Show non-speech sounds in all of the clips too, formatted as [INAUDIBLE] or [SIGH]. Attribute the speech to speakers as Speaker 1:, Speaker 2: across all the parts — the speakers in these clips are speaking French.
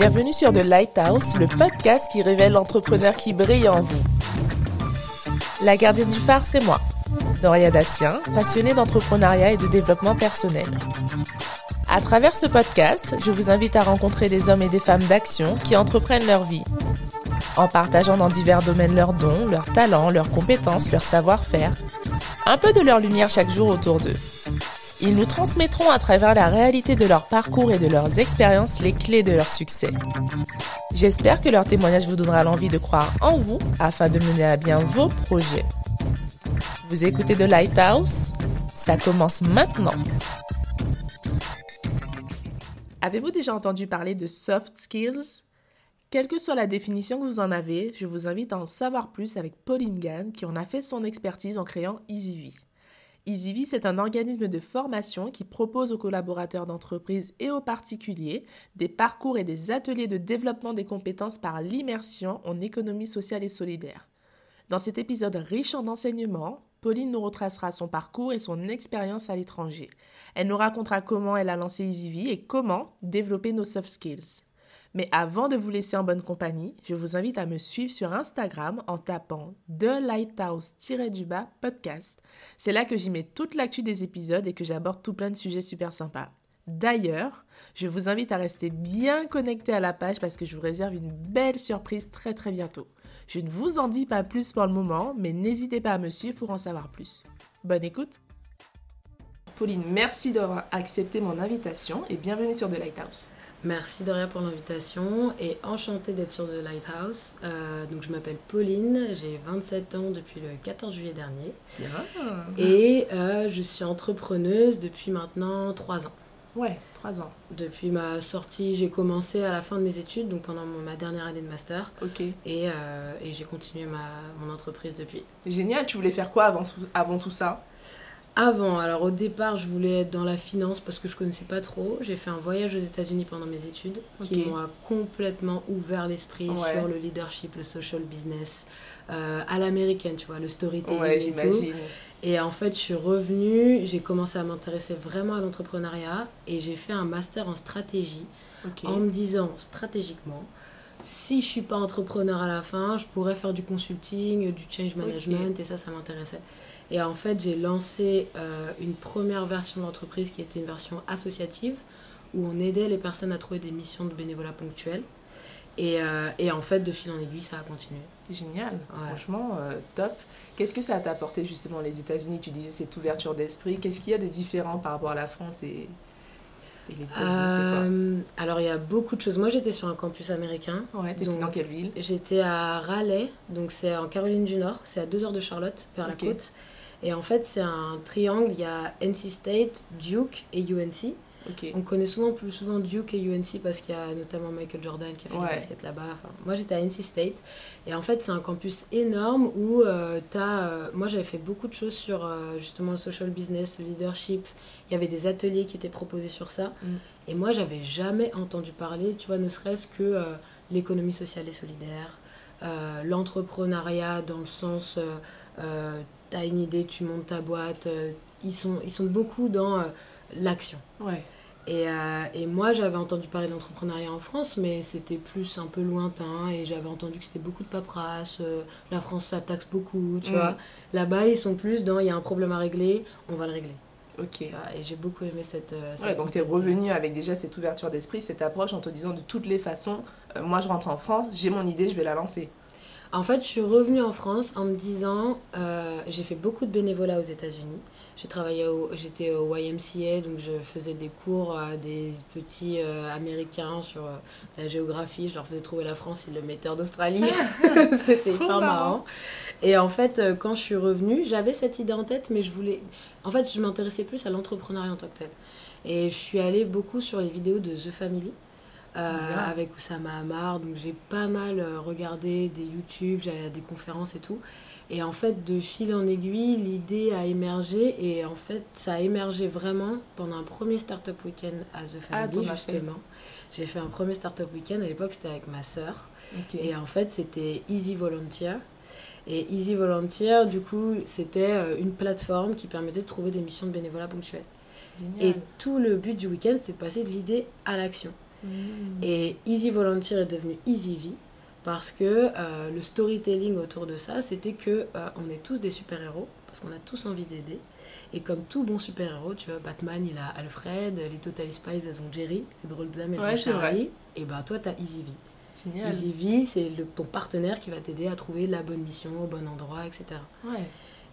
Speaker 1: Bienvenue sur The Lighthouse, le podcast qui révèle l'entrepreneur qui brille en vous. La gardienne du phare, c'est moi, Doria Dassien, passionnée d'entrepreneuriat et de développement personnel. À travers ce podcast, je vous invite à rencontrer des hommes et des femmes d'action qui entreprennent leur vie. En partageant dans divers domaines leurs dons, leurs talents, leurs compétences, leur savoir-faire. Un peu de leur lumière chaque jour autour d'eux. Ils nous transmettront à travers la réalité de leur parcours et de leurs expériences les clés de leur succès. J'espère que leur témoignage vous donnera l'envie de croire en vous afin de mener à bien vos projets. Vous écoutez The Lighthouse? Ça commence maintenant. Avez-vous déjà entendu parler de soft skills? Quelle que soit la définition que vous en avez, je vous invite à en savoir plus avec Pauline Gann qui en a fait son expertise en créant EasyV. EasyV, c'est un organisme de formation qui propose aux collaborateurs d'entreprise et aux particuliers des parcours et des ateliers de développement des compétences par l'immersion en économie sociale et solidaire. Dans cet épisode riche en enseignements, Pauline nous retracera son parcours et son expérience à l'étranger. Elle nous racontera comment elle a lancé EasyV et comment développer nos soft skills. Mais avant de vous laisser en bonne compagnie, je vous invite à me suivre sur Instagram en tapant The Lighthouse-du-bas podcast. C'est là que j'y mets toute l'actu des épisodes et que j'aborde tout plein de sujets super sympas. D'ailleurs, je vous invite à rester bien connecté à la page parce que je vous réserve une belle surprise très très bientôt. Je ne vous en dis pas plus pour le moment, mais n'hésitez pas à me suivre pour en savoir plus. Bonne écoute Pauline, merci d'avoir accepté mon invitation et bienvenue sur The Lighthouse.
Speaker 2: Merci Doria pour l'invitation et enchantée d'être sur The Lighthouse. Euh, donc je m'appelle Pauline, j'ai 27 ans depuis le 14 juillet dernier. Et euh, je suis entrepreneuse depuis maintenant 3 ans.
Speaker 1: Ouais, 3 ans.
Speaker 2: Depuis ma sortie, j'ai commencé à la fin de mes études, donc pendant ma dernière année de master.
Speaker 1: Ok.
Speaker 2: Et, euh, et j'ai continué ma, mon entreprise depuis.
Speaker 1: Génial, tu voulais faire quoi avant, avant tout ça?
Speaker 2: Avant, alors au départ, je voulais être dans la finance parce que je connaissais pas trop. J'ai fait un voyage aux États-Unis pendant mes études qui m'ont complètement ouvert l'esprit sur le leadership, le social business, euh, à l'américaine, tu vois, le storytelling
Speaker 1: ouais,
Speaker 2: et tout. Et en fait, je suis revenue, j'ai commencé à m'intéresser vraiment à l'entrepreneuriat et j'ai fait un master en stratégie en me disant stratégiquement si je suis pas entrepreneur à la fin, je pourrais faire du consulting, du change management et ça, ça m'intéressait. Et en fait, j'ai lancé euh, une première version de l'entreprise qui était une version associative où on aidait les personnes à trouver des missions de bénévolat ponctuels. Et, euh, et en fait, de fil en aiguille, ça a continué.
Speaker 1: Génial, franchement, euh, top. Qu'est-ce que ça t'a apporté justement les États-Unis? Tu disais cette ouverture d'esprit. Qu'est-ce qu'il y a de différent par rapport à la France et, et les États-Unis
Speaker 2: Alors, il y a beaucoup de choses. Moi, j'étais sur un campus américain.
Speaker 1: Ouais, t'étais dans quelle ville
Speaker 2: J'étais à Raleigh, donc c'est en Caroline du Nord. C'est à 2 heures de Charlotte, vers la côte. Et en fait, c'est un triangle. Il y a NC State, Duke et UNC. On connaît souvent plus souvent Duke et UNC parce qu'il y a notamment Michael Jordan qui a fait du basket là-bas. Enfin, moi j'étais à NC State et en fait c'est un campus énorme où euh, tu as... Euh, moi j'avais fait beaucoup de choses sur euh, justement le social business, le leadership. Il y avait des ateliers qui étaient proposés sur ça. Mm. Et moi j'avais jamais entendu parler, tu vois, ne serait-ce que l'économie sociale et solidaire, l'entrepreneuriat dans le sens tu as une idée, tu montes ta boîte. Ils, sont, ils sont beaucoup dans l'action.
Speaker 1: Ouais.
Speaker 2: Et, euh, et, moi, j'avais entendu parler d'entrepreneuriat en France, mais c'était plus un peu lointain. Et j'avais entendu que c'était beaucoup de paperasse. la France, ça taxe beaucoup, tu mm. vois. Là-bas, ils sont plus dans il y a un problème à régler, on va le régler.
Speaker 1: Ok.
Speaker 2: et j'ai beaucoup aimé cette.
Speaker 1: ouais, donc tu es revenu avec déjà cette ouverture d'esprit, cette approche en te disant de toutes les façons, moi je rentre en France, j'ai mon idée, je vais la lancer.
Speaker 2: En fait, je suis revenue en France en me disant, euh, j'ai fait beaucoup de bénévolat aux États-Unis. J'ai travaillé, j'étais au YMCA, donc je faisais des cours à des petits euh, Américains sur euh, la géographie. Je leur faisais trouver la France, ils le mettaient en Australie. [LAUGHS] [LAUGHS] C'était hyper marrant. Et en fait, quand je suis revenue, j'avais cette idée en tête, mais je voulais. En fait, je m'intéressais plus à l'entrepreneuriat en tant que tel. Et je suis allée beaucoup sur les vidéos de The Family. Euh, avec Oussama Hamar. Donc j'ai pas mal euh, regardé des YouTube, j'allais à des conférences et tout. Et en fait, de fil en aiguille, l'idée a émergé et en fait, ça a émergé vraiment pendant un premier Startup Weekend à The ah, Family, justement. J'ai fait un premier Startup Weekend, à l'époque c'était avec ma sœur. Et en fait, c'était Easy Volunteer. Et Easy Volunteer, du coup, c'était euh, une plateforme qui permettait de trouver des missions de bénévolat ponctuelles. Et tout le but du week-end, c'est de passer de l'idée à l'action. Mm. Et Easy Volunteer est devenu Easy Vie parce que euh, le storytelling autour de ça, c'était que euh, on est tous des super-héros, parce qu'on a tous envie d'aider. Et comme tout bon super-héros, tu vois, Batman, il a Alfred, les Total Spies, elles ont Jerry, les drôles de dames, elles ont Charlie. Et ben toi, t'as Easy Vie. Génial. Easy Vie, c'est ton partenaire qui va t'aider à trouver la bonne mission au bon endroit, etc. Ouais.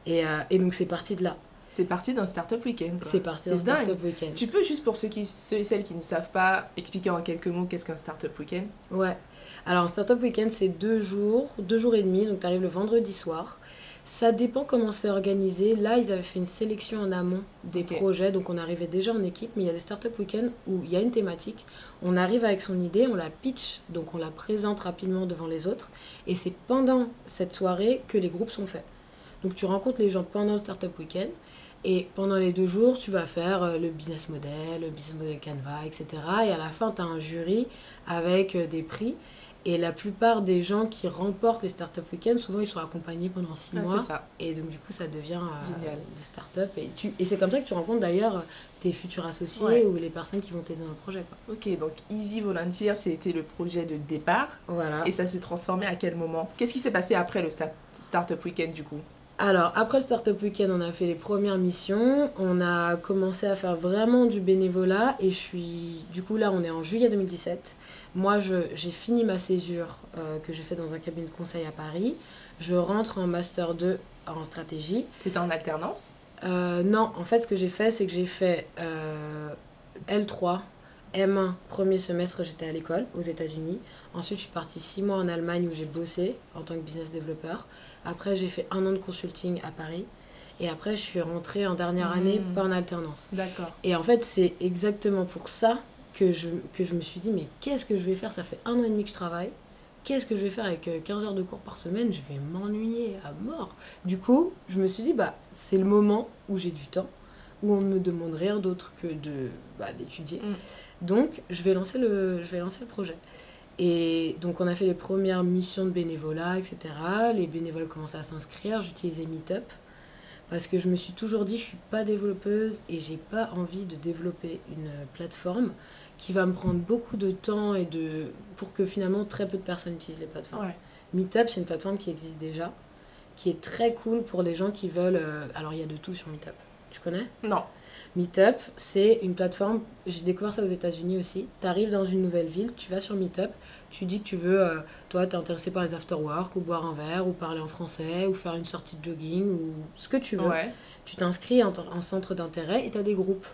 Speaker 2: Et, euh, et donc c'est parti de là.
Speaker 1: C'est parti d'un Startup Weekend.
Speaker 2: C'est parti d'un Startup Weekend.
Speaker 1: Tu peux juste pour ceux, qui, ceux et celles qui ne savent pas expliquer en quelques mots qu'est-ce qu'un Startup Weekend?
Speaker 2: Ouais. Alors un Startup Weekend c'est deux jours, deux jours et demi, donc tu arrives le vendredi soir. Ça dépend comment c'est organisé. Là, ils avaient fait une sélection en amont des projets, donc on arrivait déjà en équipe, mais il y a des startup week-ends où il y a une thématique. On arrive avec son idée, on la pitch, donc on la présente rapidement devant les autres, et c'est pendant cette soirée que les groupes sont faits. Donc tu rencontres les gens pendant le startup week-end, et pendant les deux jours, tu vas faire euh, le business model, le business model Canva, etc. Et à la fin, tu as un jury avec euh, des prix. Et la plupart des gens qui remportent les Startup Weekends, souvent ils sont accompagnés pendant six mois. Ça. Et donc du coup, ça devient euh, des startups. Et, tu... et c'est comme ça que tu rencontres d'ailleurs tes futurs associés ou les personnes qui vont t'aider dans le projet. Quoi.
Speaker 1: Ok, donc Easy Volunteer, c'était le projet de départ. Voilà. Et ça s'est transformé à quel moment? Qu'est-ce qui s'est passé après le Startup Weekend du coup?
Speaker 2: Alors, après le Startup Weekend, on a fait les premières missions. On a commencé à faire vraiment du bénévolat. Et je suis. Du coup, là, on est en juillet 2017. Moi, j'ai fini ma césure euh, que j'ai fait dans un cabinet de conseil à Paris. Je rentre en Master 2 en stratégie.
Speaker 1: C'était en alternance?
Speaker 2: Euh, Non, en fait, ce que j'ai fait, c'est que j'ai fait euh, L3, M1, premier semestre, j'étais à l'école aux États-Unis. Ensuite, je suis partie six mois en Allemagne où j'ai bossé en tant que business développeur. Après, j'ai fait un an de consulting à Paris. Et après, je suis rentrée en dernière année, hmm. pas en alternance.
Speaker 1: D'accord.
Speaker 2: Et en fait, c'est exactement pour ça que je, que je me suis dit, mais qu'est-ce que je vais faire? Ça fait un an et demi que je travaille. Qu'est-ce que je vais faire avec 15 euh, heures de cours par semaine? Je vais m'ennuyer à mort. Du coup, je me suis dit, bah, c'est le moment où j'ai du temps, où on ne me demande rien d'autre que de bah, d'étudier. Hmm. Donc, je vais, lancer le, je vais lancer le projet. Et donc, on a fait les premières missions de bénévolat, etc. Les bénévoles commençaient à s'inscrire. J'utilisais Meetup parce que je me suis toujours dit, je suis pas développeuse et j'ai pas envie de développer une plateforme qui va me prendre beaucoup de temps et de pour que finalement très peu de personnes utilisent les plateformes. Meetup, c'est une plateforme qui existe déjà, qui est très cool pour les gens qui veulent. Euh, alors, il y a de tout sur Meetup. Tu connais?
Speaker 1: Non.
Speaker 2: Meetup, c'est une plateforme, j'ai découvert ça aux États-Unis aussi. Tu arrives dans une nouvelle ville, tu vas sur Meetup, tu dis que tu veux, euh, toi, t'es intéressé par les after-work, ou boire un verre, ou parler en français, ou faire une sortie de jogging, ou ce que tu veux. Tu t'inscris en, centre d'intérêt et tu as des groupes.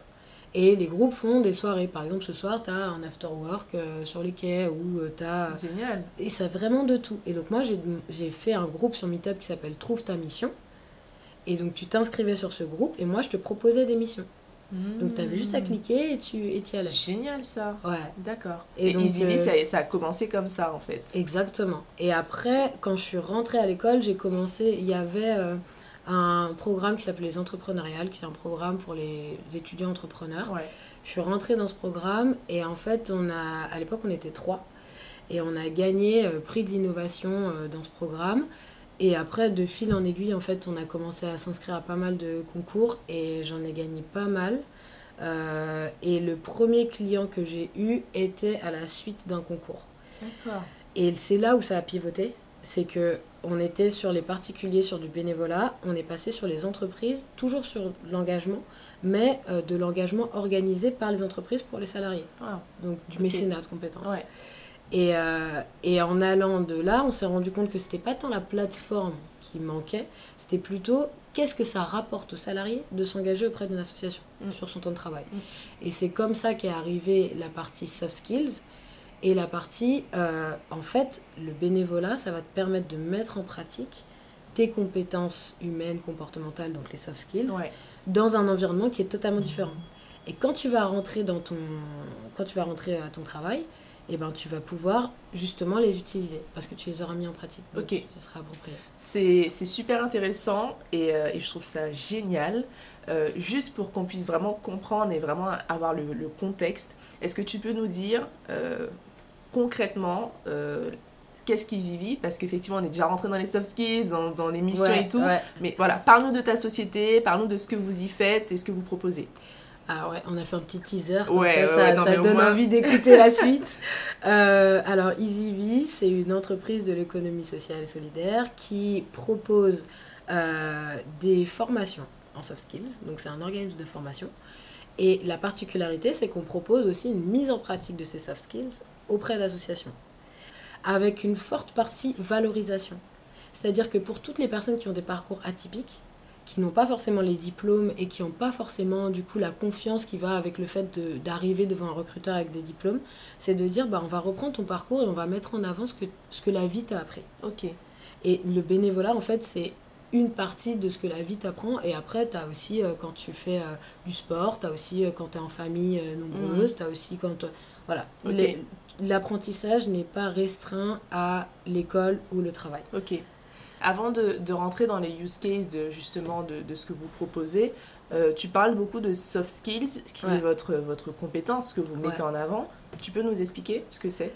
Speaker 2: Et les groupes font des soirées. Par exemple, ce soir, tu as un after-work euh, sur les quais, ou euh, tu as...
Speaker 1: Génial.
Speaker 2: Et ça vraiment de tout. Et donc moi, j'ai fait un groupe sur Meetup qui s'appelle Trouve ta mission. Et donc tu t'inscrivais sur ce groupe, et moi, je te proposais des missions. Donc, tu avais juste à mmh. cliquer et tu y allais.
Speaker 1: C'est génial ça.
Speaker 2: Ouais.
Speaker 1: D'accord. Et, et donc, euh, ça, a commencé comme ça en fait.
Speaker 2: Exactement. Et après, quand je suis rentrée à l'école, j'ai commencé. Il y avait euh, un programme qui s'appelait Les Entrepreneuriales, qui est un programme pour les étudiants entrepreneurs. Ouais. Je suis rentrée dans ce programme et en fait, on a, à l'époque, on était trois. Et on a gagné euh, prix de l'innovation dans ce programme. Et après, de fil en aiguille, en fait, on a commencé à s'inscrire à pas mal de concours et j'en ai gagné pas mal. Euh, et le premier client que j'ai eu était à la suite d'un concours. D'accord. Et c'est là où ça a pivoté. C'est que on était sur les particuliers, sur du bénévolat, on est passé sur les entreprises, toujours sur l'engagement, mais euh, de l'engagement organisé par les entreprises pour les salariés. Ah. Donc du mécénat de compétences. Ouais. Et, euh, et, en allant de là, on s'est rendu compte que c'était pas tant la plateforme qui manquait, c'était plutôt qu'est-ce que ça rapporte aux salariés de s'engager auprès d'une association mm. sur son temps de travail. Mm. Et c'est comme ça qu'est arrivée la partie soft skills et la partie, euh, en fait, le bénévolat, ça va te permettre de mettre en pratique tes compétences humaines, comportementales, donc les soft skills, dans un environnement qui est totalement différent. Et quand tu vas rentrer dans ton, quand tu vas rentrer à ton travail, et eh ben, tu vas pouvoir justement les utiliser parce que tu les auras mis en pratique. ok. Ce sera approprié.
Speaker 1: C'est super intéressant et, euh, et, je trouve ça génial. Euh, juste pour qu'on puisse vraiment comprendre et vraiment avoir le, le contexte, est-ce que tu peux nous dire euh, concrètement qu'est-ce qu'ils y vivent? Parce qu'effectivement, on est déjà rentré dans les soft skills, dans, dans les missions et tout. Mais voilà, parle-nous de ta société, parle-nous de ce que vous y faites et ce que vous proposez.
Speaker 2: Alors ouais, on a fait un petit teaser,
Speaker 1: Ouais,
Speaker 2: ça,
Speaker 1: ouais,
Speaker 2: ça,
Speaker 1: non,
Speaker 2: donne
Speaker 1: moins-
Speaker 2: envie d'écouter la suite. [LAUGHS] Euh, alors EasyV, c'est une entreprise de l'économie sociale et solidaire qui propose euh, des formations en soft skills, donc c'est un organisme de formation. Et la particularité, c'est qu'on propose aussi une mise en pratique de ces soft skills auprès d'associations, avec une forte partie valorisation. C'est-à-dire que pour toutes les personnes qui ont des parcours atypiques, qui n'ont pas forcément les diplômes et qui n'ont pas forcément du coup la confiance qui va avec le fait de- d'arriver devant un recruteur avec des diplômes, c'est de dire bah, on va reprendre ton parcours et on va mettre en avant ce que, ce que la vie t'a appris.
Speaker 1: Ok.
Speaker 2: Et le bénévolat, en fait, c'est une partie de ce que la vie t'apprend. Et après, tu as aussi, euh, quand tu fais euh, du sport, tu as aussi, euh, quand tu es en famille nombreuse, tu as aussi quand... voilà. L'apprentissage n'est pas restreint à l'école ou le travail.
Speaker 1: Ok. Avant de, de rentrer dans les use cases de justement de, de ce que vous proposez, euh, tu parles beaucoup de soft skills, qui
Speaker 2: Ouais.
Speaker 1: est votre, votre compétence que vous mettez
Speaker 2: Ouais.
Speaker 1: en avant. Tu peux nous expliquer ce que c'est?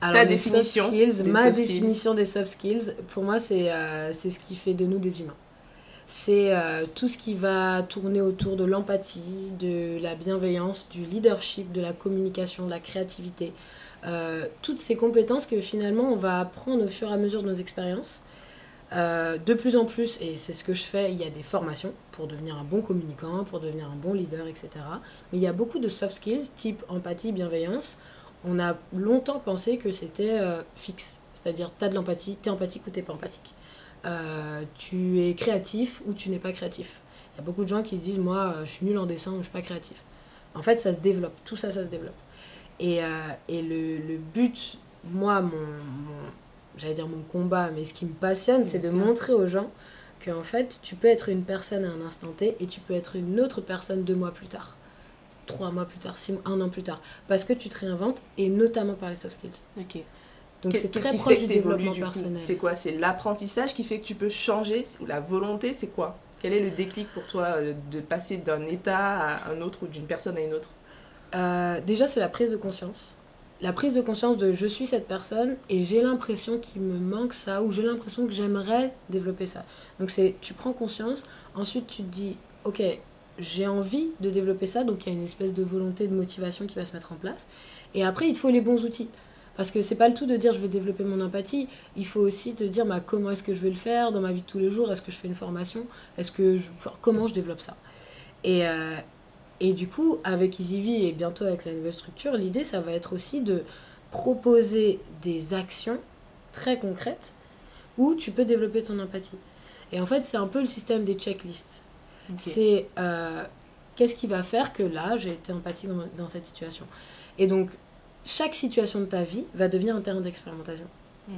Speaker 2: Alors, les
Speaker 1: définition
Speaker 2: soft skills,
Speaker 1: des
Speaker 2: ma
Speaker 1: skills.
Speaker 2: définition des soft skills, pour moi, c'est euh, c'est ce qui fait de nous des humains. C'est euh, tout ce qui va tourner autour de l'empathie, de la bienveillance, du leadership, de la communication, de la créativité. Euh, toutes ces compétences que finalement on va apprendre au fur et à mesure de nos expériences. Euh, de plus en plus, et c'est ce que je fais, il y a des formations pour devenir un bon communicant, pour devenir un bon leader, etc. Mais il y a beaucoup de soft skills, type empathie, bienveillance. On a longtemps pensé que c'était euh, fixe. C'est-à-dire, tu as de l'empathie, tu es empathique ou tu pas empathique. Euh, tu es créatif ou tu n'es pas créatif. Il y a beaucoup de gens qui se disent, moi, je suis nul en dessin ou je suis pas créatif. En fait, ça se développe. Tout ça, ça se développe. Et, et le, le but, moi, mon, mon- j'allais dire mon combat, mais ce qui me passionne, c'est de montrer aux gens qu'en fait, tu peux être une personne à un instant T et tu peux être une autre personne deux mois plus tard, trois mois plus tard, six mois, un an plus tard, parce que tu te réinventes et notamment par les soft skills.
Speaker 1: Ok.
Speaker 2: Donc c'est très proche du
Speaker 1: que
Speaker 2: développement
Speaker 1: du
Speaker 2: personnel.
Speaker 1: C'est quoi? C'est l'apprentissage qui fait que tu peux changer? Ou la volonté? C'est quoi? Quel est le déclic pour toi euh, de passer d'un état à un autre ou d'une personne à une autre?
Speaker 2: Euh, déjà, c'est la prise de conscience. La prise de conscience de je suis cette personne et j'ai l'impression qu'il me manque ça ou j'ai l'impression que j'aimerais développer ça. Donc c'est tu prends conscience, ensuite tu te dis ok j'ai envie de développer ça donc il y a une espèce de volonté de motivation qui va se mettre en place. Et après il te faut les bons outils. Parce que c'est pas le tout de dire je vais développer mon empathie il faut aussi te dire bah, comment est-ce que je vais le faire dans ma vie de tous les jours? Est-ce que je fais une formation? Est-ce que je, comment je développe ça? Et, euh, et du coup, avec EasyV et bientôt avec la nouvelle structure, l'idée, ça va être aussi de proposer des actions très concrètes où tu peux développer ton empathie. Et en fait, c'est un peu le système des checklists. C'est euh, qu'est-ce qui va faire que là, j'ai été empathique dans, dans cette situation? Et donc, chaque situation de ta vie va devenir un terrain d'expérimentation.
Speaker 1: Mm.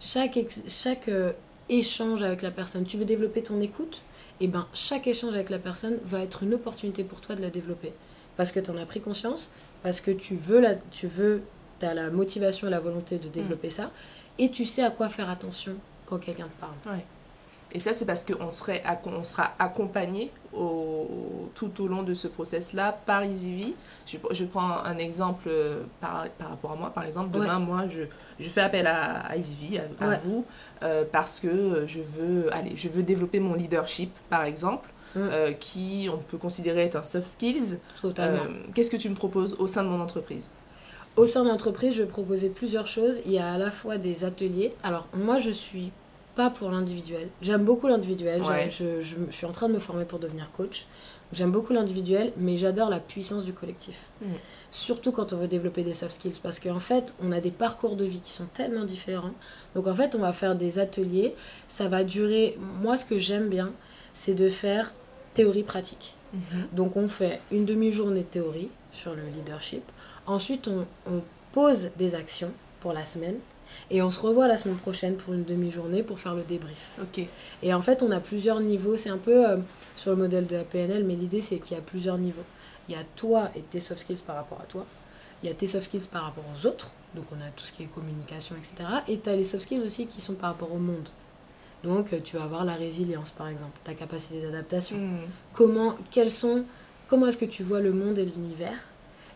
Speaker 2: Chaque, chaque euh, échange avec la personne, tu veux développer ton écoute, et ben chaque échange avec la personne va être une opportunité pour toi de la développer. Parce que tu en as pris conscience, parce que tu veux, la, tu veux, as la motivation et la volonté de développer ça, et tu sais à quoi faire attention quand quelqu'un te parle.
Speaker 1: Et ça, c'est parce qu'on on sera accompagné au, tout au long de ce process-là par EasyV. Je, je prends un exemple euh, par, par rapport à moi. Par exemple, demain, moi, je, je fais appel à, à EasyV, à, vous, euh, parce que je veux, allez, je veux développer mon leadership, par exemple,
Speaker 2: Mm.
Speaker 1: euh, qui on peut considérer être un soft skills. Euh, Qu'est-ce que tu me proposes au sein de mon entreprise?
Speaker 2: Au sein de l'entreprise, je vais proposer plusieurs choses. Il y a à la fois des ateliers. Alors, moi, je suis pas pour l'individuel. J'aime beaucoup l'individuel.
Speaker 1: Ouais.
Speaker 2: Je, je- je suis en train de me former pour devenir coach. J'aime beaucoup l'individuel, mais j'adore la puissance du collectif.
Speaker 1: Mm.
Speaker 2: Surtout quand on veut développer des soft skills. Parce qu'en fait, on a des parcours de vie qui sont tellement différents. Donc, en fait, on va faire des ateliers. Ça va durer. Moi, ce que j'aime bien, c'est de faire théorie-pratique. Donc on fait une demi-journée de théorie sur le leadership. Ensuite, on, on pose des actions pour la semaine. Et on se revoit la semaine prochaine pour une demi-journée pour faire le débrief.
Speaker 1: Ok.
Speaker 2: Et en fait, on a plusieurs niveaux. C'est un peu euh, sur le modèle de la PNL, mais l'idée, c'est qu'il y a plusieurs niveaux. Il y a toi et tes soft skills par rapport à toi. Il y a tes soft skills par rapport aux autres. Donc, on a tout ce qui est communication, etc. Et tu as les soft skills aussi qui sont par rapport au monde. Donc, euh, tu vas avoir la résilience, par exemple, ta capacité d'adaptation
Speaker 1: Mm.
Speaker 2: comment, quels sont, comment est-ce que tu vois le monde et l'univers?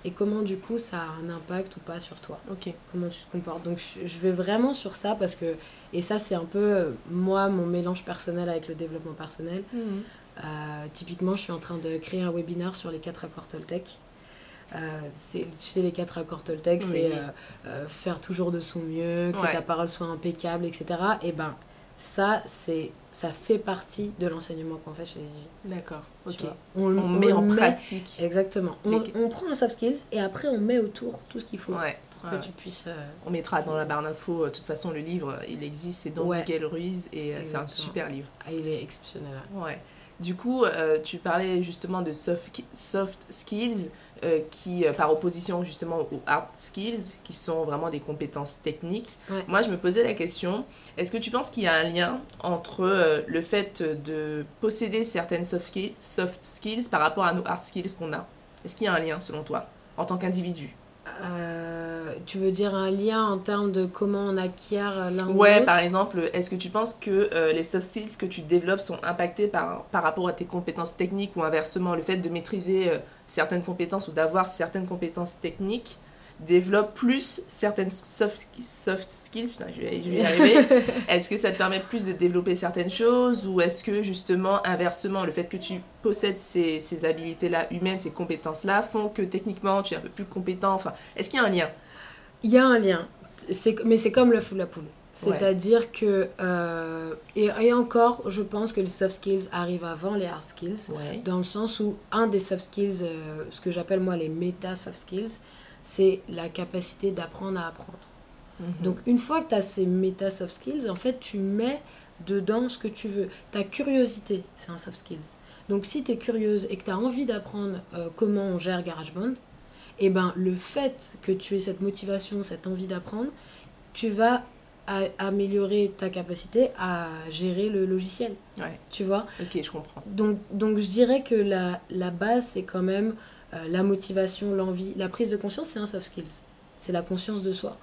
Speaker 2: Et comment du coup ça a un impact ou pas sur toi,
Speaker 1: Ok.
Speaker 2: comment tu te comportes. Donc je, vais vraiment sur ça parce que, et ça c'est un peu euh, moi mon mélange personnel avec le développement personnel.
Speaker 1: Mm.
Speaker 2: typiquement, je suis en train de créer un webinaire sur les quatre accords Toltec. c'est, tu sais, les quatre accords Toltec, c'est faire toujours de son mieux, que ta parole soit impeccable, etc. Et ben, ça, c'est, ça fait partie de l'enseignement qu'on fait chez les
Speaker 1: D'accord, ok. On, met en pratique.
Speaker 2: Exactement. On, prend un soft skills et après on met autour tout ce qu'il faut pour que tu puisses. Euh,
Speaker 1: on mettra dans la barre d'infos, euh, de toute façon, le livre, il existe, c'est Don Miguel Ruiz et euh, c'est un super livre.
Speaker 2: Ah, il est exceptionnel.
Speaker 1: Ouais. Du coup, tu parlais justement de soft, soft skills. Euh, qui, euh, par opposition justement aux hard skills, qui sont vraiment des compétences techniques. Moi, je me posais la question, est-ce que tu penses qu'il y a un lien entre euh, le fait de posséder certaines soft, soft skills par rapport à nos hard skills qu'on a? Est-ce qu'il y a un lien selon toi, en tant qu'individu?
Speaker 2: Euh, tu veux dire un lien en termes de comment on acquiert l'un ou
Speaker 1: Ouais, par exemple, est-ce que tu penses que euh, les soft skills que tu développes sont impactés par, par rapport à tes compétences techniques ou inversement, le fait de maîtriser euh, certaines compétences ou d'avoir certaines compétences techniques développe plus certaines soft, soft skills, putain, je vais, y arriver. [LAUGHS] est-ce que ça te permet plus de développer certaines choses ou est-ce que justement, inversement, le fait que tu possèdes ces, ces habilités-là humaines, ces compétences-là, font que techniquement tu es un peu plus compétent? Enfin, est-ce qu'il y a un lien?
Speaker 2: Il y a un lien, mais c'est comme le fou de la poule. C'est-à-dire que, euh, et, encore, je pense que les soft skills arrivent avant les hard skills, dans le sens où un des soft skills, euh, ce que j'appelle moi les méta soft skills, c'est la capacité d'apprendre à apprendre. Mhm. Donc une fois que tu as ces méta soft skills, en fait, tu mets dedans ce que tu veux. Ta curiosité, c'est un soft skills. Donc si tu es curieuse et que tu as envie d'apprendre euh, comment on gère GarageBand, et eh ben le fait que tu aies cette motivation, cette envie d'apprendre, tu vas améliorer ta capacité à gérer le logiciel.
Speaker 1: Ouais.
Speaker 2: Tu vois?
Speaker 1: Ok, je comprends.
Speaker 2: Donc, donc je dirais que la, la base, c'est quand même euh, la motivation, l'envie, la prise de conscience, c'est un soft skills. C'est la conscience de soi.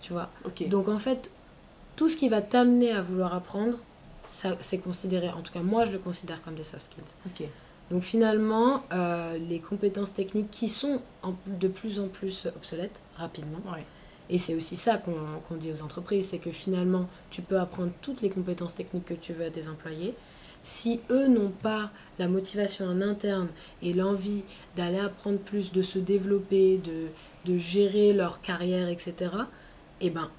Speaker 2: Tu vois Donc en fait, tout ce qui va t'amener à vouloir apprendre, ça, c'est considéré, en tout cas moi je le considère comme des soft skills. Donc finalement, euh, les compétences techniques qui sont de plus en plus obsolètes rapidement. Et c'est aussi ça qu'on dit aux entreprises, c'est que finalement, tu peux apprendre toutes les compétences techniques que tu veux à tes employés, si eux n'ont pas la motivation en interne et l'envie d'aller apprendre plus, de se développer, de, de gérer leur carrière, etc., eh ben,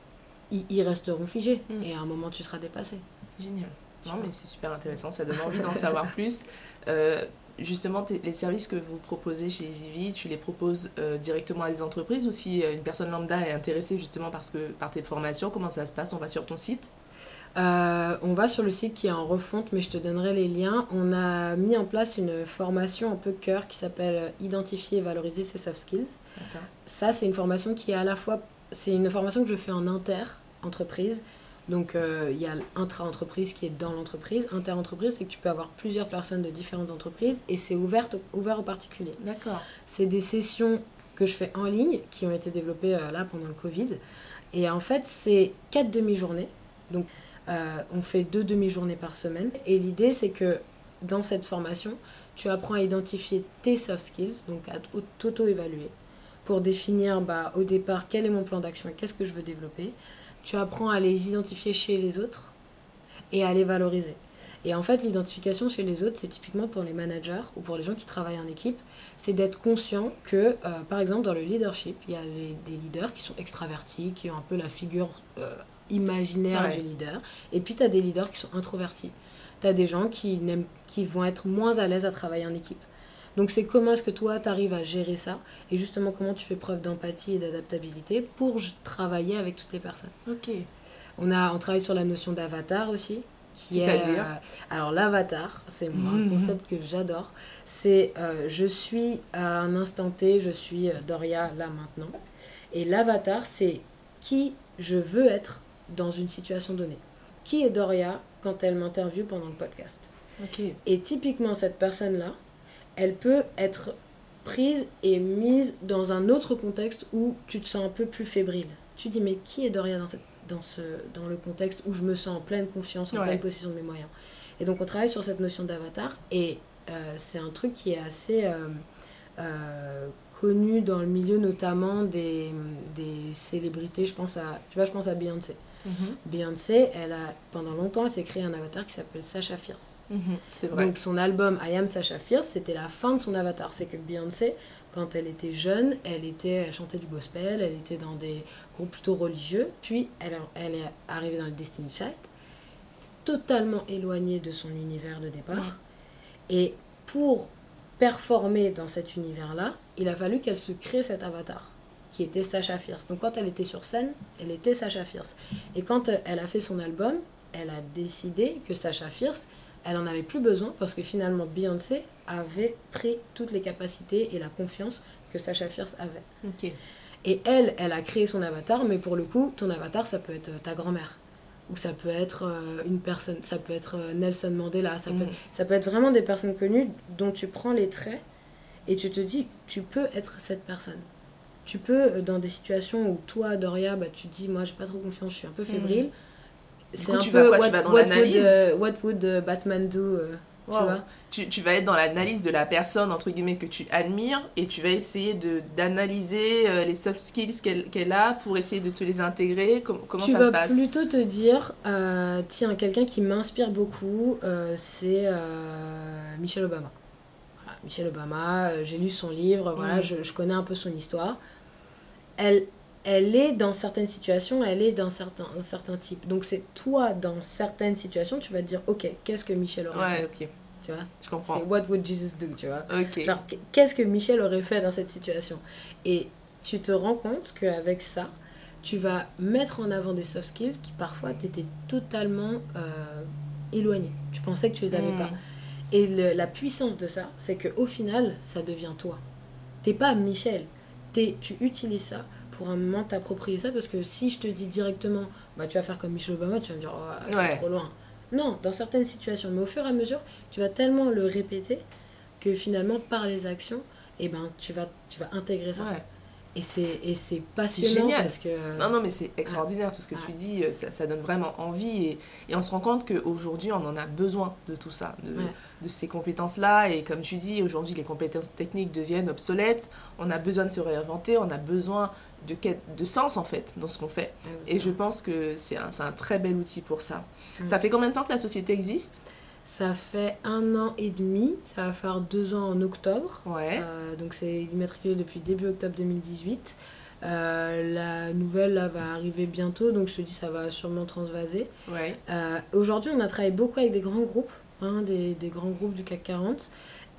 Speaker 2: ils, resteront figés. Mm. Et à un moment, tu seras dépassé.
Speaker 1: Génial. Non, mais c'est super intéressant, ça donne envie d'en savoir plus. Euh, justement, les services que vous proposez chez EasyV, tu les proposes euh, directement à des entreprises ou si euh, une personne lambda est intéressée justement parce que, par tes formations, comment ça se passe? On va sur ton site?
Speaker 2: Euh, on va sur le site qui est en refonte, mais je te donnerai les liens. On a mis en place une formation un peu cœur qui s'appelle euh, Identifier et valoriser ses soft skills. Ça, c'est une formation qui est à la fois. C'est une formation que je fais en inter-entreprise. Donc, euh, il y a intra-entreprise qui est dans l'entreprise. Inter-entreprise, c'est que tu peux avoir plusieurs personnes de différentes entreprises et c'est ouvert, ouvert aux particuliers.
Speaker 1: D'accord.
Speaker 2: C'est des sessions que je fais en ligne qui ont été développées là pendant le Covid. Et en fait, c'est quatre demi-journées. Donc, euh, on fait deux demi-journées par semaine. Et l'idée, c'est que dans cette formation, tu apprends à identifier tes soft skills, donc à t'auto-évaluer, pour définir bah, au départ quel est mon plan d'action et qu'est-ce que je veux développer. Tu apprends à les identifier chez les autres et à les valoriser. Et en fait, l'identification chez les autres, c'est typiquement pour les managers ou pour les gens qui travaillent en équipe, c'est d'être conscient que, euh, par exemple, dans le leadership, il y a des leaders qui sont extravertis, qui ont un peu la figure euh, imaginaire du leader. Et puis, tu as des leaders qui sont introvertis. Tu as des gens qui, qui vont être moins à l'aise à travailler en équipe. Donc, c'est comment est-ce que toi, tu arrives à gérer ça et justement comment tu fais preuve d'empathie et d'adaptabilité pour travailler avec toutes les personnes.
Speaker 1: Ok.
Speaker 2: On, a, on travaille sur la notion d'avatar aussi. Qui est,
Speaker 1: euh,
Speaker 2: alors l'avatar, c'est moi, un [LAUGHS] concept que j'adore. C'est euh, je suis à un instant T, je suis euh, Doria là maintenant. Et l'avatar, c'est qui je veux être dans une situation donnée. Qui est Doria quand elle m'interviewe pendant le podcast Et typiquement, cette personne-là, elle peut être prise et mise dans un autre contexte où tu te sens un peu plus fébrile. Tu dis, mais qui est Doria dans, cette, dans, ce, dans le contexte où je me sens en pleine confiance, en pleine possession de mes moyens? Et donc, on travaille sur cette notion d'avatar et euh, c'est un truc qui est assez. Euh, euh, connue dans le milieu notamment des, des célébrités. Je pense à, tu vois, je pense à Beyoncé.
Speaker 1: Mhm.
Speaker 2: Beyoncé, elle a, pendant longtemps, elle s'est créé un avatar qui s'appelle Sasha Fierce.
Speaker 1: Mhm, C'est vrai.
Speaker 2: Donc son album I Am Sasha Fierce, c'était la fin de son avatar. C'est que Beyoncé, quand elle était jeune, elle, était, elle chantait du gospel, elle était dans des groupes plutôt religieux. Puis elle, elle est arrivée dans le Destiny Child, totalement éloignée de son univers de départ. Et pour performer dans cet univers-là, il a fallu qu'elle se crée cet avatar qui était Sasha Fierce. Donc quand elle était sur scène, elle était Sasha Fierce. Et quand euh, elle a fait son album, elle a décidé que Sasha Fierce, elle en avait plus besoin parce que finalement Beyoncé avait pris toutes les capacités et la confiance que Sasha Fierce avait. Et elle, elle a créé son avatar, mais pour le coup, ton avatar, ça peut être ta grand-mère. Ou ça peut être euh, une personne, ça peut être euh, Nelson Mandela, ça, peut,
Speaker 1: Mhm.
Speaker 2: ça peut être vraiment des personnes connues dont tu prends les traits et tu te dis, tu peux être cette personne. Tu peux, euh, dans des situations où toi, Doria, bah, tu te dis, moi, j'ai pas trop confiance, je suis un peu fébrile. C'est un
Speaker 1: tu
Speaker 2: peu
Speaker 1: vas quoi Tu
Speaker 2: what,
Speaker 1: vas dans
Speaker 2: what would, euh, what would euh, Batman do, euh, tu vois
Speaker 1: Tu, tu vas être dans l'analyse de la personne, entre guillemets, que tu admires, et tu vas essayer de d'analyser euh, les soft skills qu'elle qu'elle a pour essayer de te les intégrer. Com- comment
Speaker 2: tu
Speaker 1: ça
Speaker 2: vas
Speaker 1: se passe?
Speaker 2: plutôt te dire, euh, tiens, quelqu'un qui m'inspire beaucoup, euh, c'est euh, Michelle Obama. Voilà, Michelle Obama, euh, j'ai lu son livre, voilà, je, je connais un peu son histoire. Elle, elle est dans certaines situations, elle est d'un certain, un certain type. Donc c'est toi, dans certaines situations, tu vas te dire, ok, qu'est-ce que Michelle aurait
Speaker 1: Ouais,
Speaker 2: fait?
Speaker 1: ok,
Speaker 2: Tu vois?
Speaker 1: Je
Speaker 2: C'est
Speaker 1: comprends.
Speaker 2: what would Jesus do, tu vois? Genre, qu- qu'est-ce que Michel aurait fait dans cette situation? Et tu te rends compte qu'avec ça, tu vas mettre en avant des soft skills qui parfois t'étaient totalement euh, éloignés. Tu pensais que tu les avais
Speaker 1: Hmm.
Speaker 2: pas. Et le- la puissance de ça, c'est qu'au final, ça devient toi. T'es pas Michel. Tu utilises ça pour un moment t'approprier ça parce que si je te dis directement, bah tu vas faire comme Michel Obama, tu vas me dire, oh, c'est
Speaker 1: Ouais.
Speaker 2: trop loin. Non, dans certaines situations. Mais au fur et à mesure, tu vas tellement le répéter que finalement, par les actions, eh ben, tu, vas, tu vas intégrer ça.
Speaker 1: Ouais.
Speaker 2: Et c'est et c'est passionnant
Speaker 1: génial.
Speaker 2: parce que...
Speaker 1: Non, non, mais c'est extraordinaire tout ce que tu dis, euh, ça, ça donne vraiment envie et, et on se rend compte qu'aujourd'hui on en a besoin de tout ça, de,
Speaker 2: Ouais.
Speaker 1: de ces compétences-là et comme tu dis, aujourd'hui les compétences techniques deviennent obsolètes, on a besoin de se réinventer, on a besoin de, quête- de sens en fait dans ce qu'on fait et je pense que c'est un, un très bel outil pour ça.
Speaker 2: Mm.
Speaker 1: Ça fait combien de temps que la société existe?
Speaker 2: Ça fait un an et demi, ça va faire deux ans en octobre.
Speaker 1: Ouais,
Speaker 2: Euh, donc c'est immatriculé depuis début octobre 2018. Euh, la nouvelle là, va arriver bientôt, donc je te dis ça va sûrement transvaser.
Speaker 1: ouais,
Speaker 2: Euh, Aujourd'hui, on a travaillé beaucoup avec des grands groupes, hein, des, des grands groupes du CAC 40.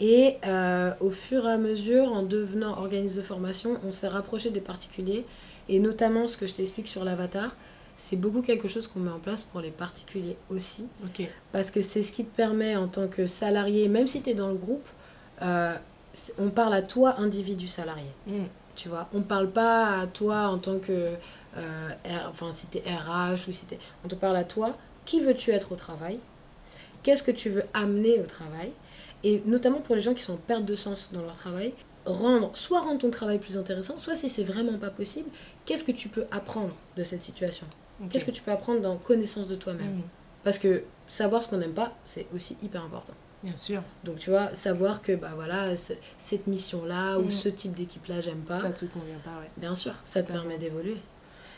Speaker 2: Et euh, au fur et à mesure, en devenant organisme de formation, on s'est rapproché des particuliers. Et notamment, ce que je t'explique sur l'avatar, c'est beaucoup quelque chose qu'on met en place pour les particuliers aussi. Parce que c'est ce qui te permet en tant que salarié, même si tu es dans le groupe, euh, on parle à toi, individu salarié.
Speaker 1: Mm.
Speaker 2: Tu vois, on parle pas à toi en tant que. euh, R- enfin, si t'es RH ou si t'es. On te parle à toi. Qui veux-tu être au travail? Qu'est-ce que tu veux amener au travail? Et notamment pour les gens qui sont en perte de sens dans leur travail, rendre, soit rendre ton travail plus intéressant, soit si c'est vraiment pas possible, qu'est-ce que tu peux apprendre de cette situation? Qu'est-ce que tu peux apprendre dans connaissance de toi-même
Speaker 1: Mm.
Speaker 2: Parce que savoir ce qu'on n'aime pas, c'est aussi hyper important.
Speaker 1: Bien sûr,
Speaker 2: Donc tu vois, savoir que bah voilà, ce- cette mission-là ou
Speaker 1: Mm.
Speaker 2: ce type d'équipe-là, j'aime pas.
Speaker 1: ça te convient pas, ouais.
Speaker 2: Bien sûr, ça te permet d'évoluer.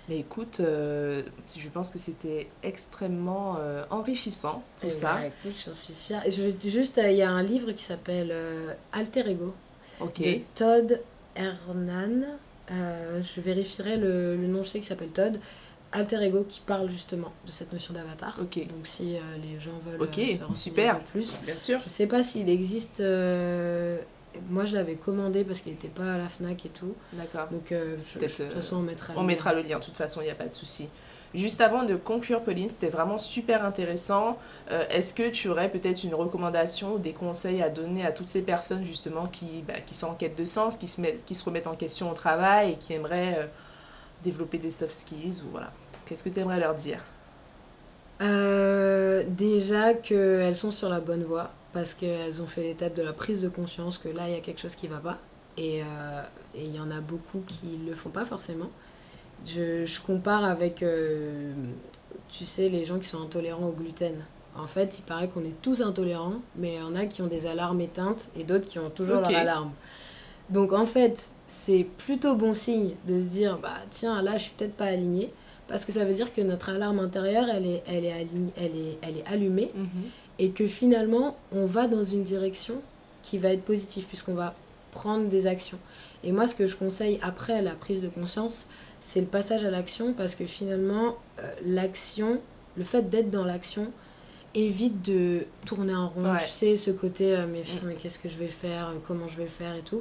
Speaker 1: Mais écoute, euh, je pense que c'était extrêmement euh, enrichissant tout
Speaker 2: Eh
Speaker 1: ça.
Speaker 2: ben, écoute, j'en suis fière. Et je juste, euh, il y a un livre qui s'appelle Alter Ego
Speaker 1: Ok.
Speaker 2: de Todd Hernan. Je vérifierai le, le nom, je sais qu'il s'appelle Todd. Alter Ego qui parle justement de cette notion d'avatar.
Speaker 1: Ok.
Speaker 2: Donc si euh, les gens veulent
Speaker 1: Ok,
Speaker 2: euh, se renseigner
Speaker 1: super.
Speaker 2: un peu plus.
Speaker 1: Bien sûr.
Speaker 2: Je sais pas s'il existe. euh, Moi, je l'avais commandé parce qu'il n'était pas à la Fnac et tout.
Speaker 1: D'accord.
Speaker 2: Donc, euh, je-
Speaker 1: Peut-être,
Speaker 2: je- de toute façon, on mettra.
Speaker 1: On
Speaker 2: le
Speaker 1: mettra
Speaker 2: lien.
Speaker 1: le lien, de toute façon, il n'y a pas de souci. Juste avant de conclure, Pauline, c'était vraiment super intéressant. Euh, Est-ce que tu aurais peut-être une recommandation ou des conseils à donner à toutes ces personnes justement qui, bah, qui sont en quête de sens, qui se, mettent, qui se remettent en question au travail et qui aimeraient euh, développer des soft skills ou voilà. Qu'est-ce que tu aimerais leur dire?
Speaker 2: Euh, déjà qu'elles sont sur la bonne voie parce qu'elles ont fait l'étape de la prise de conscience que là il y a quelque chose qui va pas et euh, il y en a beaucoup qui le font pas forcément. Je, je compare avec, euh, tu sais, les gens qui sont intolérants au gluten. En fait, il paraît qu'on est tous intolérants, mais il y en a qui ont des alarmes éteintes et d'autres qui ont toujours
Speaker 1: Ok.
Speaker 2: leur alarme. Donc en fait, c'est plutôt bon signe de se dire, bah tiens, là, je suis peut-être pas alignée. Parce que ça veut dire que notre alarme intérieure, elle est, elle est, alignée, elle est, elle est allumée.
Speaker 1: Mhm.
Speaker 2: Et que finalement, on va dans une direction qui va être positive, puisqu'on va prendre des actions. Et moi, ce que je conseille après la prise de conscience, c'est le passage à l'action, parce que finalement, euh, l'action, le fait d'être dans l'action, évite de tourner en rond.
Speaker 1: Ouais.
Speaker 2: Tu sais, ce côté, euh, mais, mais qu'est-ce que je vais faire, euh, comment je vais le faire et tout.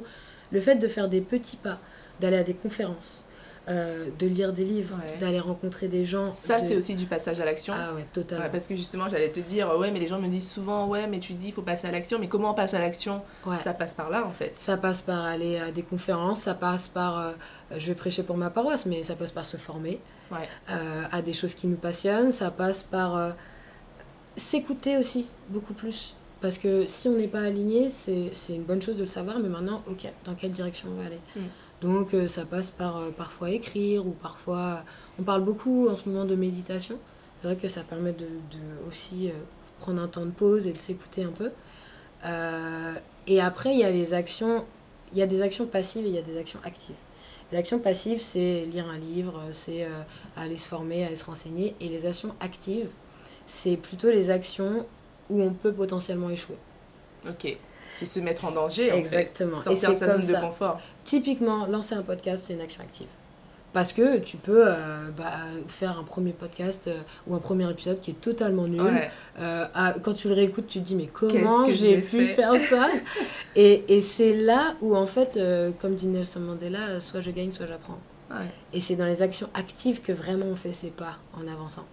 Speaker 2: Le fait de faire des petits pas, d'aller à des conférences, euh, de lire des livres,
Speaker 1: Ouais.
Speaker 2: d'aller rencontrer des gens.
Speaker 1: Ça,
Speaker 2: de-
Speaker 1: c'est aussi du passage à l'action.
Speaker 2: Ah ouais, totalement.
Speaker 1: Ouais, parce que justement, j'allais te dire, ouais, mais les gens me disent souvent, ouais, mais tu dis, il faut passer à l'action, mais comment on passe à l'action?
Speaker 2: Ouais.
Speaker 1: Ça passe par là, en fait.
Speaker 2: Ça passe par aller à des conférences, ça passe par, euh, je vais prêcher pour ma paroisse, mais ça passe par se former
Speaker 1: Ouais.
Speaker 2: euh, à des choses qui nous passionnent, ça passe par euh, s'écouter aussi beaucoup plus. Parce que si on n'est pas aligné, c'est une bonne chose de le savoir, mais maintenant, ok, dans quelle direction on va aller
Speaker 1: Mm.
Speaker 2: Donc euh, ça passe par euh, parfois écrire ou parfois... On parle beaucoup en ce moment de méditation. C'est vrai que ça permet de, de aussi euh, prendre un temps de pause et de s'écouter un peu. Euh, et après, il y a les actions, il y a des actions passives et il y a des actions actives. Les actions passives, c'est lire un livre, c'est euh, aller se former, aller se renseigner. Et les actions actives, c'est plutôt les actions où on peut potentiellement échouer.
Speaker 1: Ok. C'est se mettre en danger, en
Speaker 2: Exactement.
Speaker 1: fait. Sortir de
Speaker 2: c'est
Speaker 1: sa
Speaker 2: comme
Speaker 1: zone
Speaker 2: ça.
Speaker 1: de confort.
Speaker 2: Typiquement, lancer un podcast, c'est une action active. Parce que tu peux euh, bah, faire un premier podcast euh, ou un premier épisode qui est totalement nul.
Speaker 1: Ouais.
Speaker 2: Euh, quand tu le réécoutes, tu te dis mais comment j'ai pu faire ça? [LAUGHS] Et, et c'est là où en fait, comme dit Nelson Mandela, soit je gagne, soit j'apprends.
Speaker 1: Ouais.
Speaker 2: Et c'est dans les actions actives que vraiment on fait ses pas en avançant.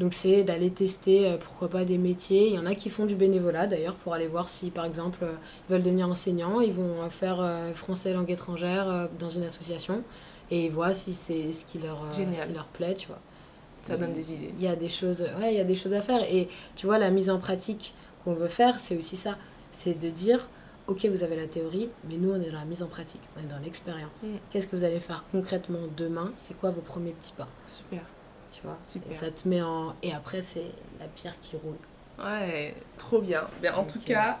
Speaker 2: Donc c'est d'aller tester, euh, pourquoi pas, des métiers. Il y en a qui font du bénévolat d'ailleurs pour aller voir si par exemple euh, ils veulent devenir enseignants, ils vont euh, faire euh, français langue étrangère dans une association et ils voient si c'est ce qui leur, ce qui leur plaît, tu vois.
Speaker 1: Ça donne des idées.
Speaker 2: Il y a des choses, ouais, il y a des choses à faire. Et tu vois, la mise en pratique qu'on veut faire, c'est aussi ça. C'est de dire, ok, vous avez la théorie, mais nous, on est dans la mise en pratique, on est dans l'expérience.
Speaker 1: Mm.
Speaker 2: Qu'est-ce que vous allez faire concrètement demain? C'est quoi vos premiers petits pas?
Speaker 1: Super.
Speaker 2: Tu vois
Speaker 1: Super.
Speaker 2: Et ça te met en. Et après, c'est la pierre qui roule.
Speaker 1: Ouais, trop bien. Ben, en tout
Speaker 2: euh,
Speaker 1: cas,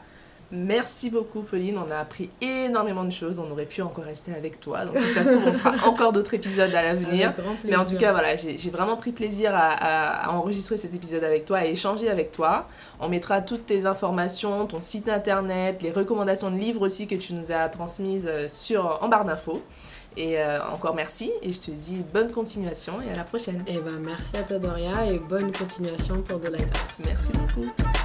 Speaker 1: merci beaucoup, Pauline. On a appris énormément de choses. On aurait pu encore rester avec toi. Donc, si ça se trouve, on fera [LAUGHS] encore d'autres épisodes à l'avenir. Mais en tout cas, voilà, j'ai vraiment pris plaisir à, à- à enregistrer cet épisode avec toi, à échanger avec toi. On mettra toutes tes informations, ton site internet, les recommandations de livres aussi que tu nous as transmises euh, sur, en barre d'infos. Et euh, encore merci, et je te dis bonne continuation et à la prochaine.
Speaker 2: Et ben, merci à toi, Doria, et bonne continuation pour The Lighthouse.
Speaker 1: Merci beaucoup.